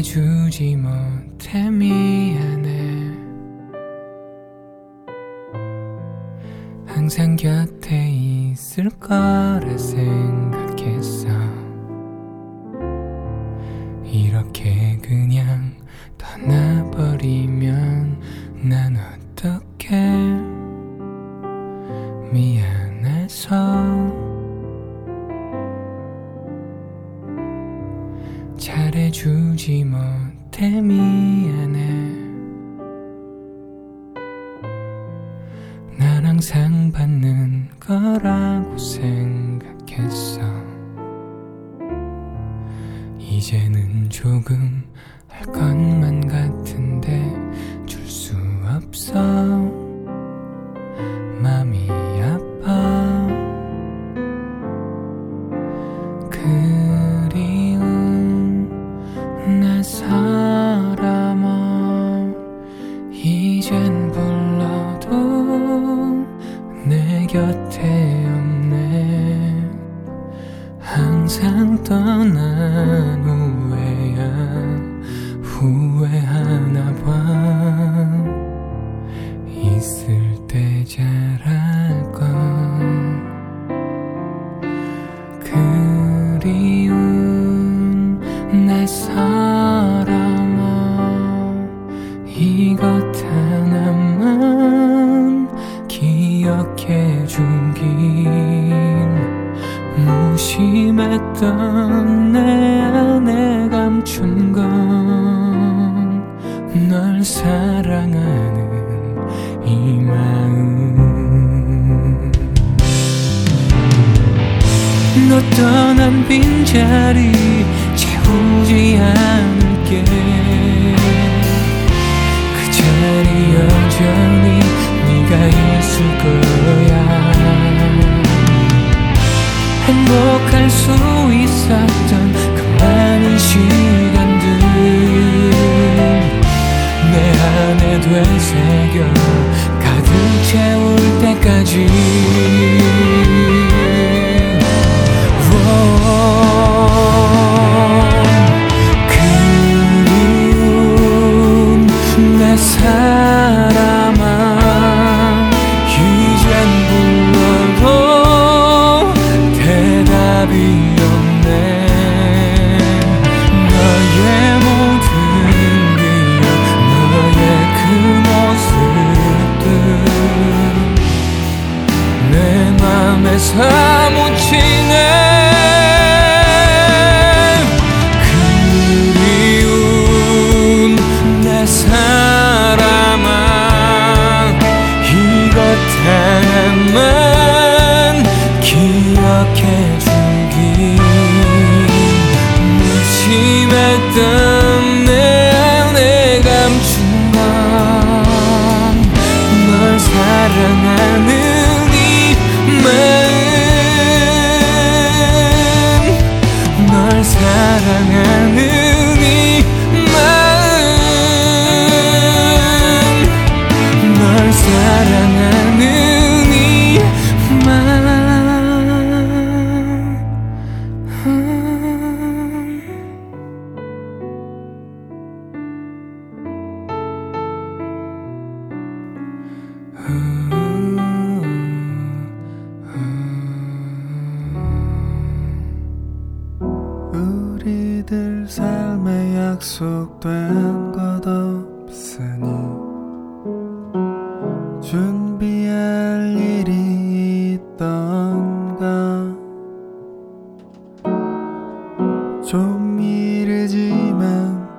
해주지 못해 미안해 항상 곁에 있을 거라 생각했어. 곁에 없네. 항상 떠난 후회야 후회하나 봐.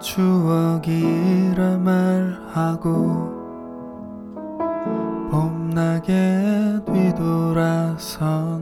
추억이라 말하고 봄나게 뒤돌아선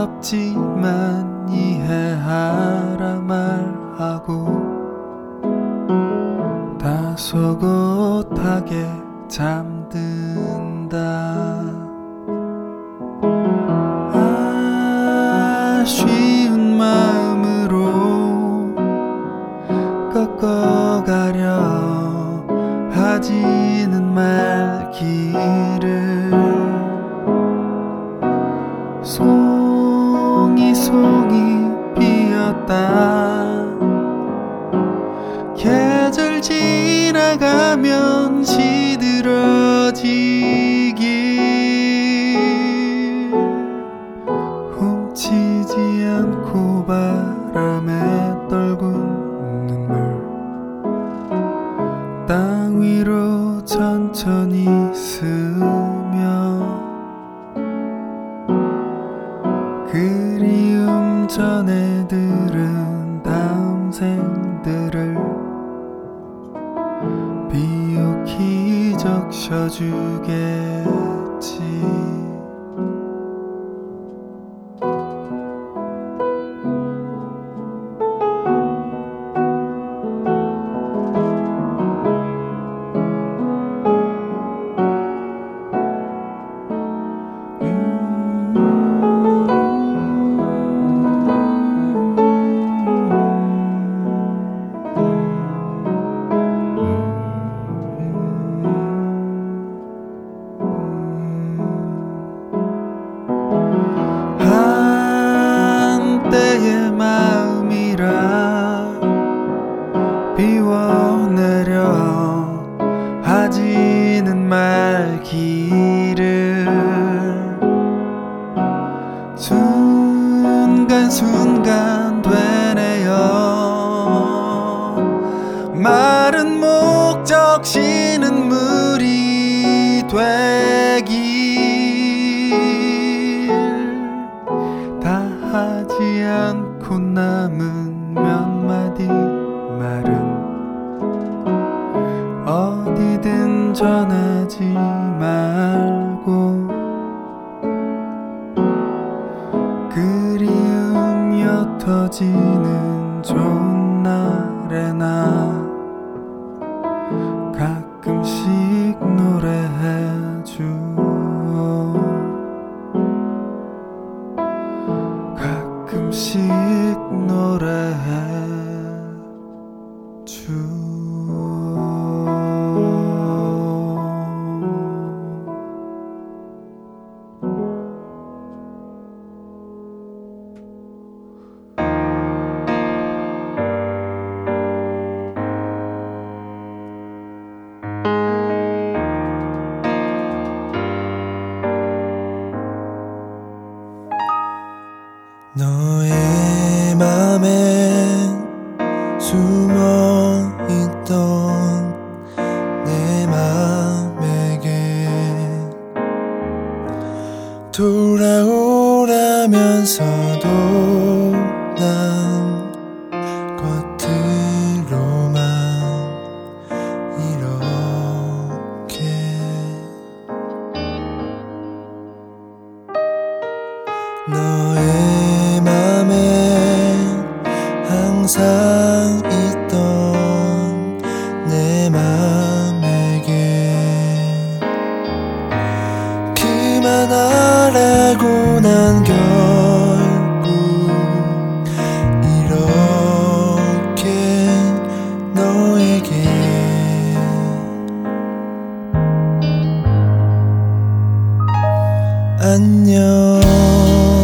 어렵지만 이해하라 말하고 다소곳하게 잠 적셔주겠지. 안녕.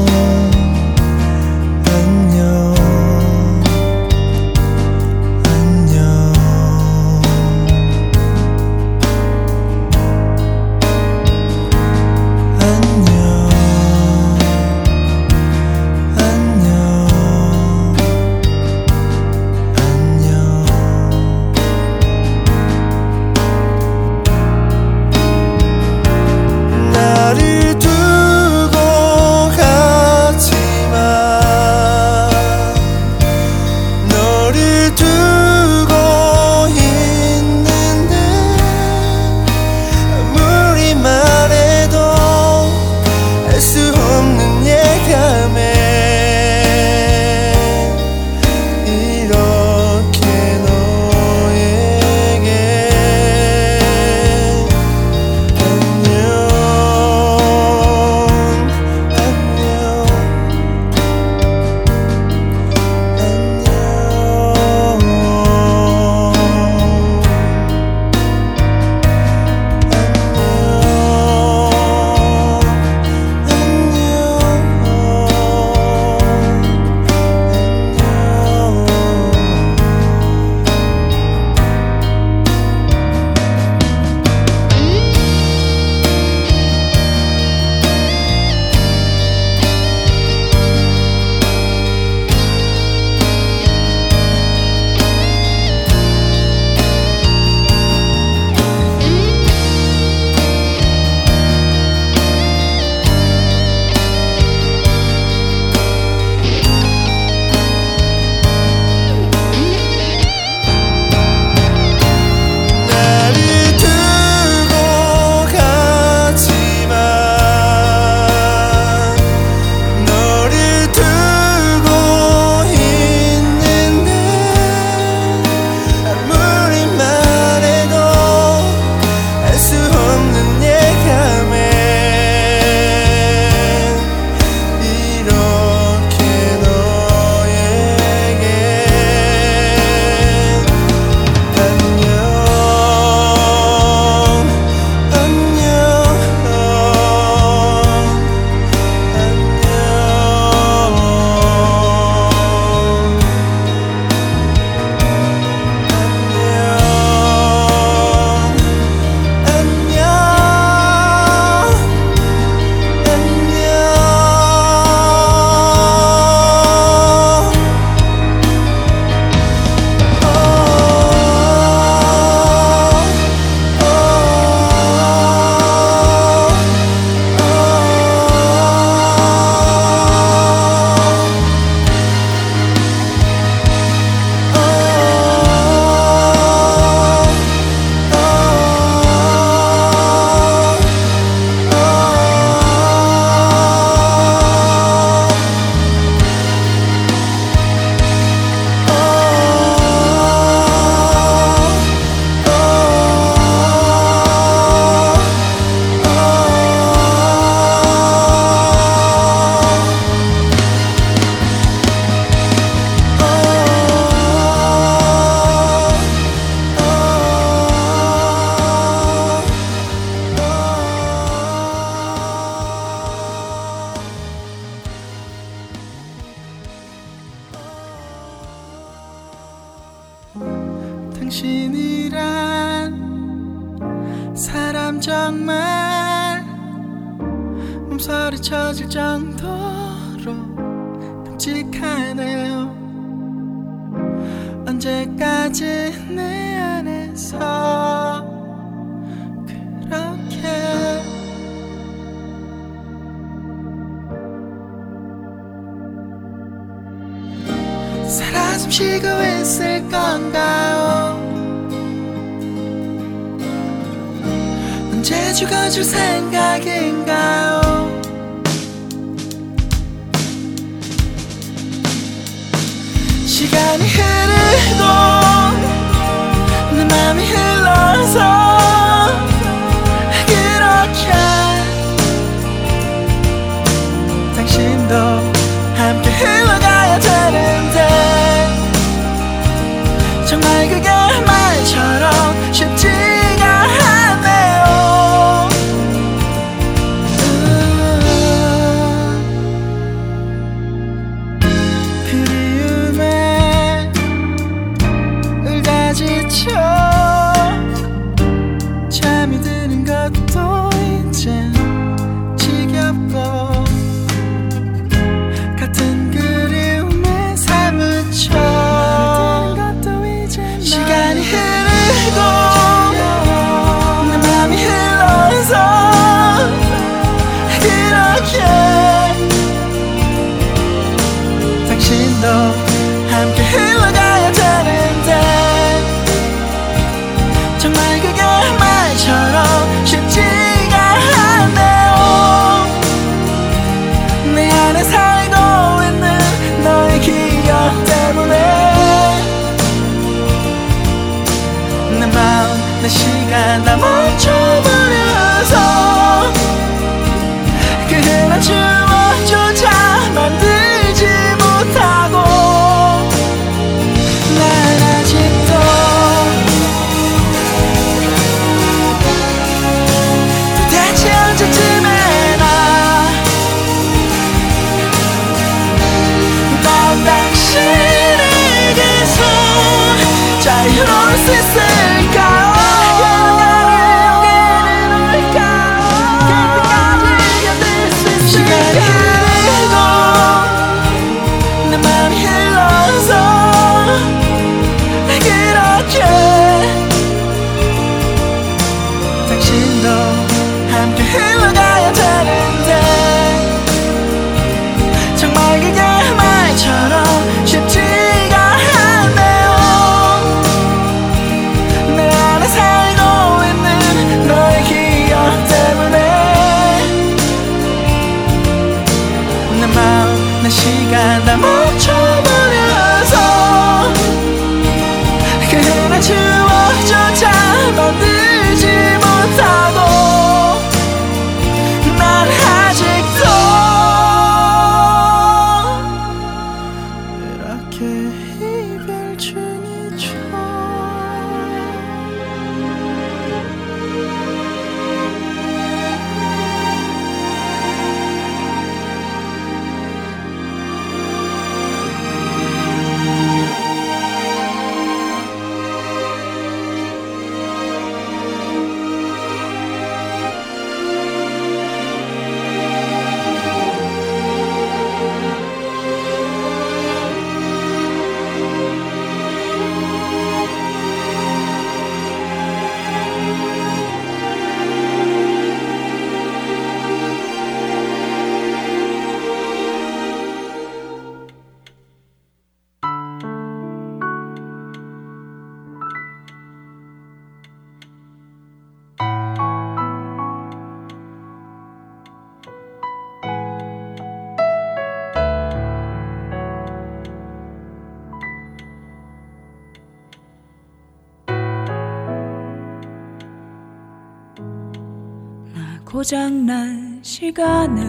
고장난 시간을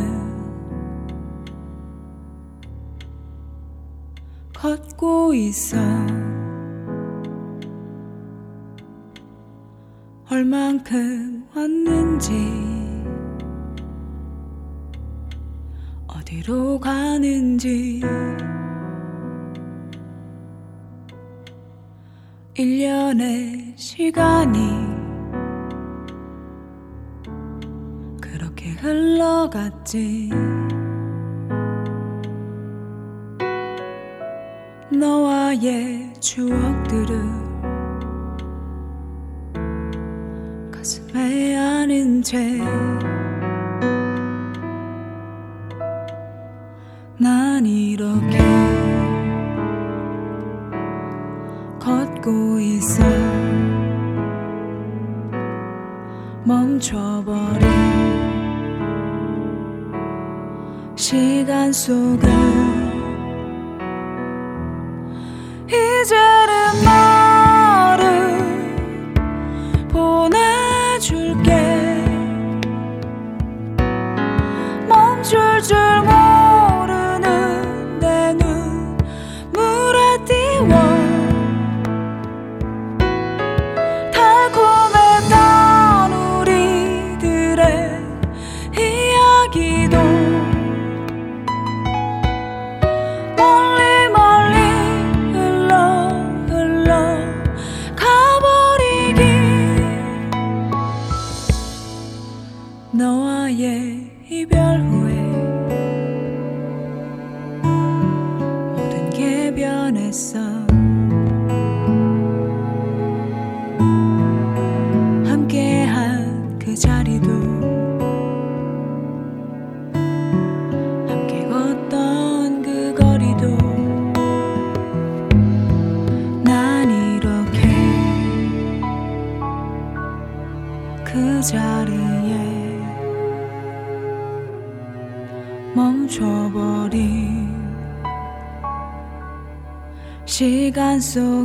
걷고 있어. 얼만큼 왔는지 어디로 가는지. 1년의 시간이 흘러갔지. 너와의 추억들을 가슴에 안은 채 난 이렇게 걷고 있어. 멈춰버린 시간 속에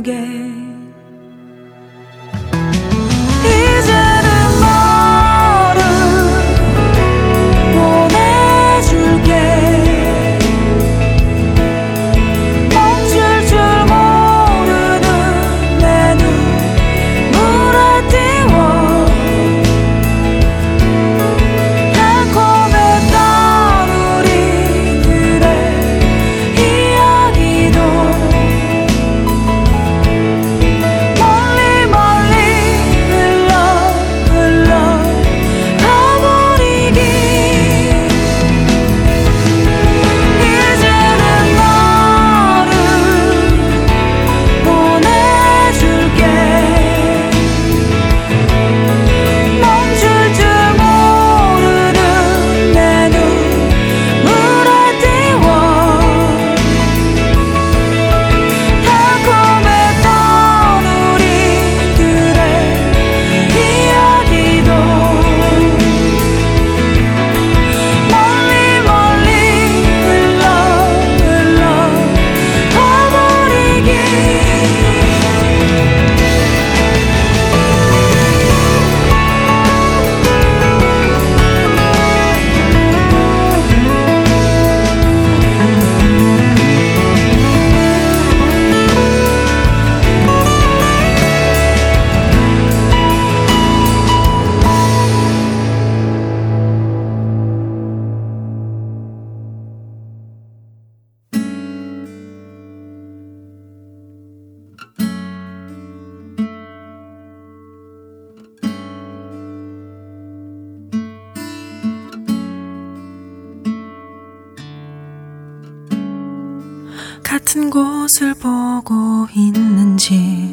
get 무엇을 보고 있는지.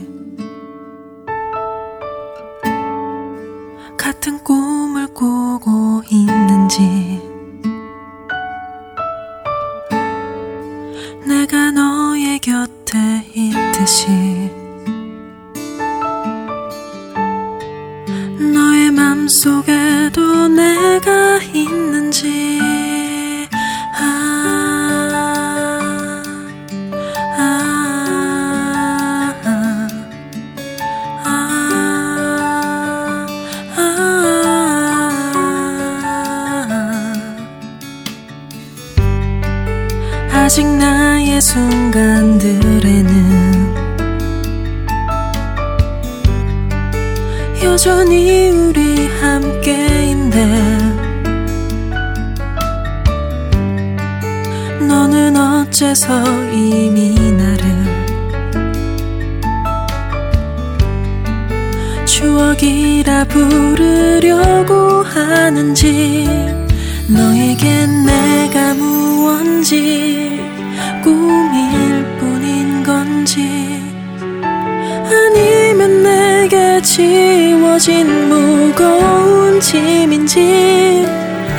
지워진 무거운 짐인지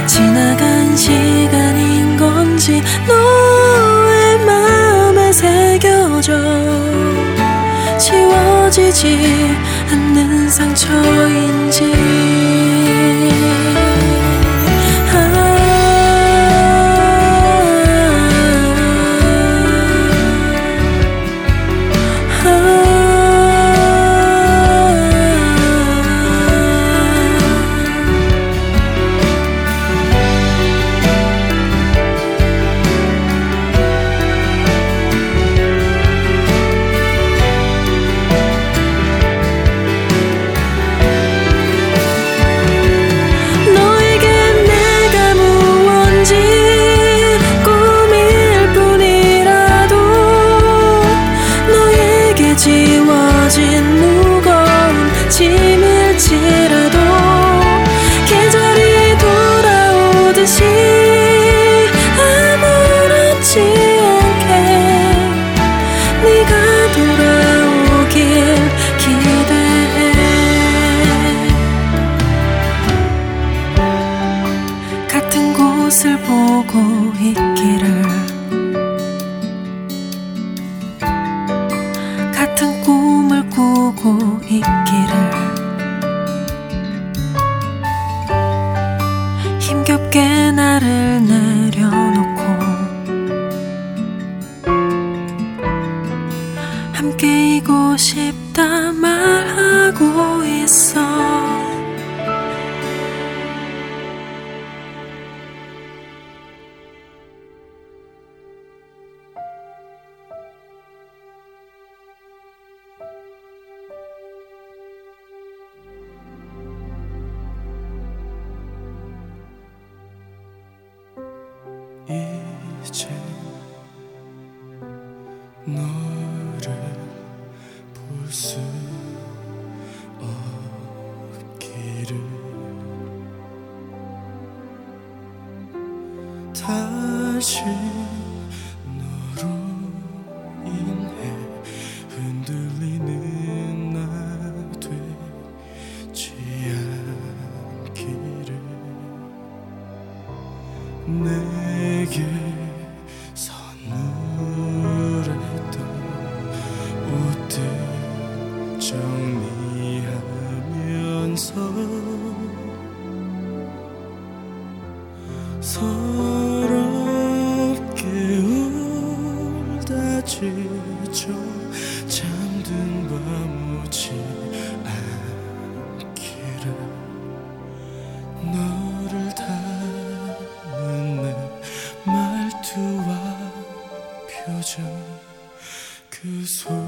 지나간 시간인 건지 너의 마음에 새겨져 지워지지 않는 상처인지 웃고 있기를 그 손.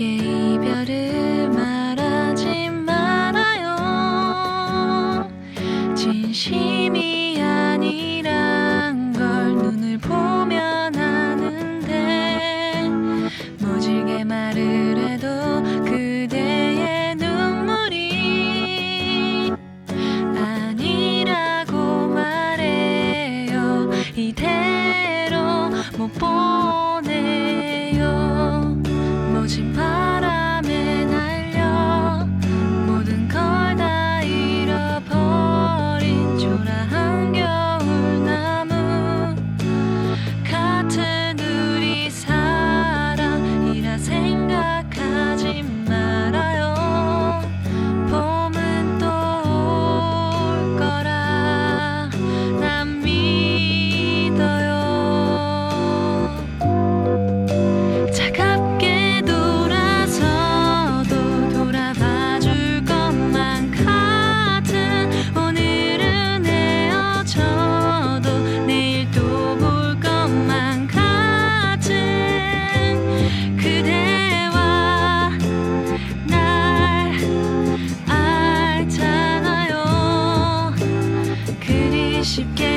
쉽 쉽게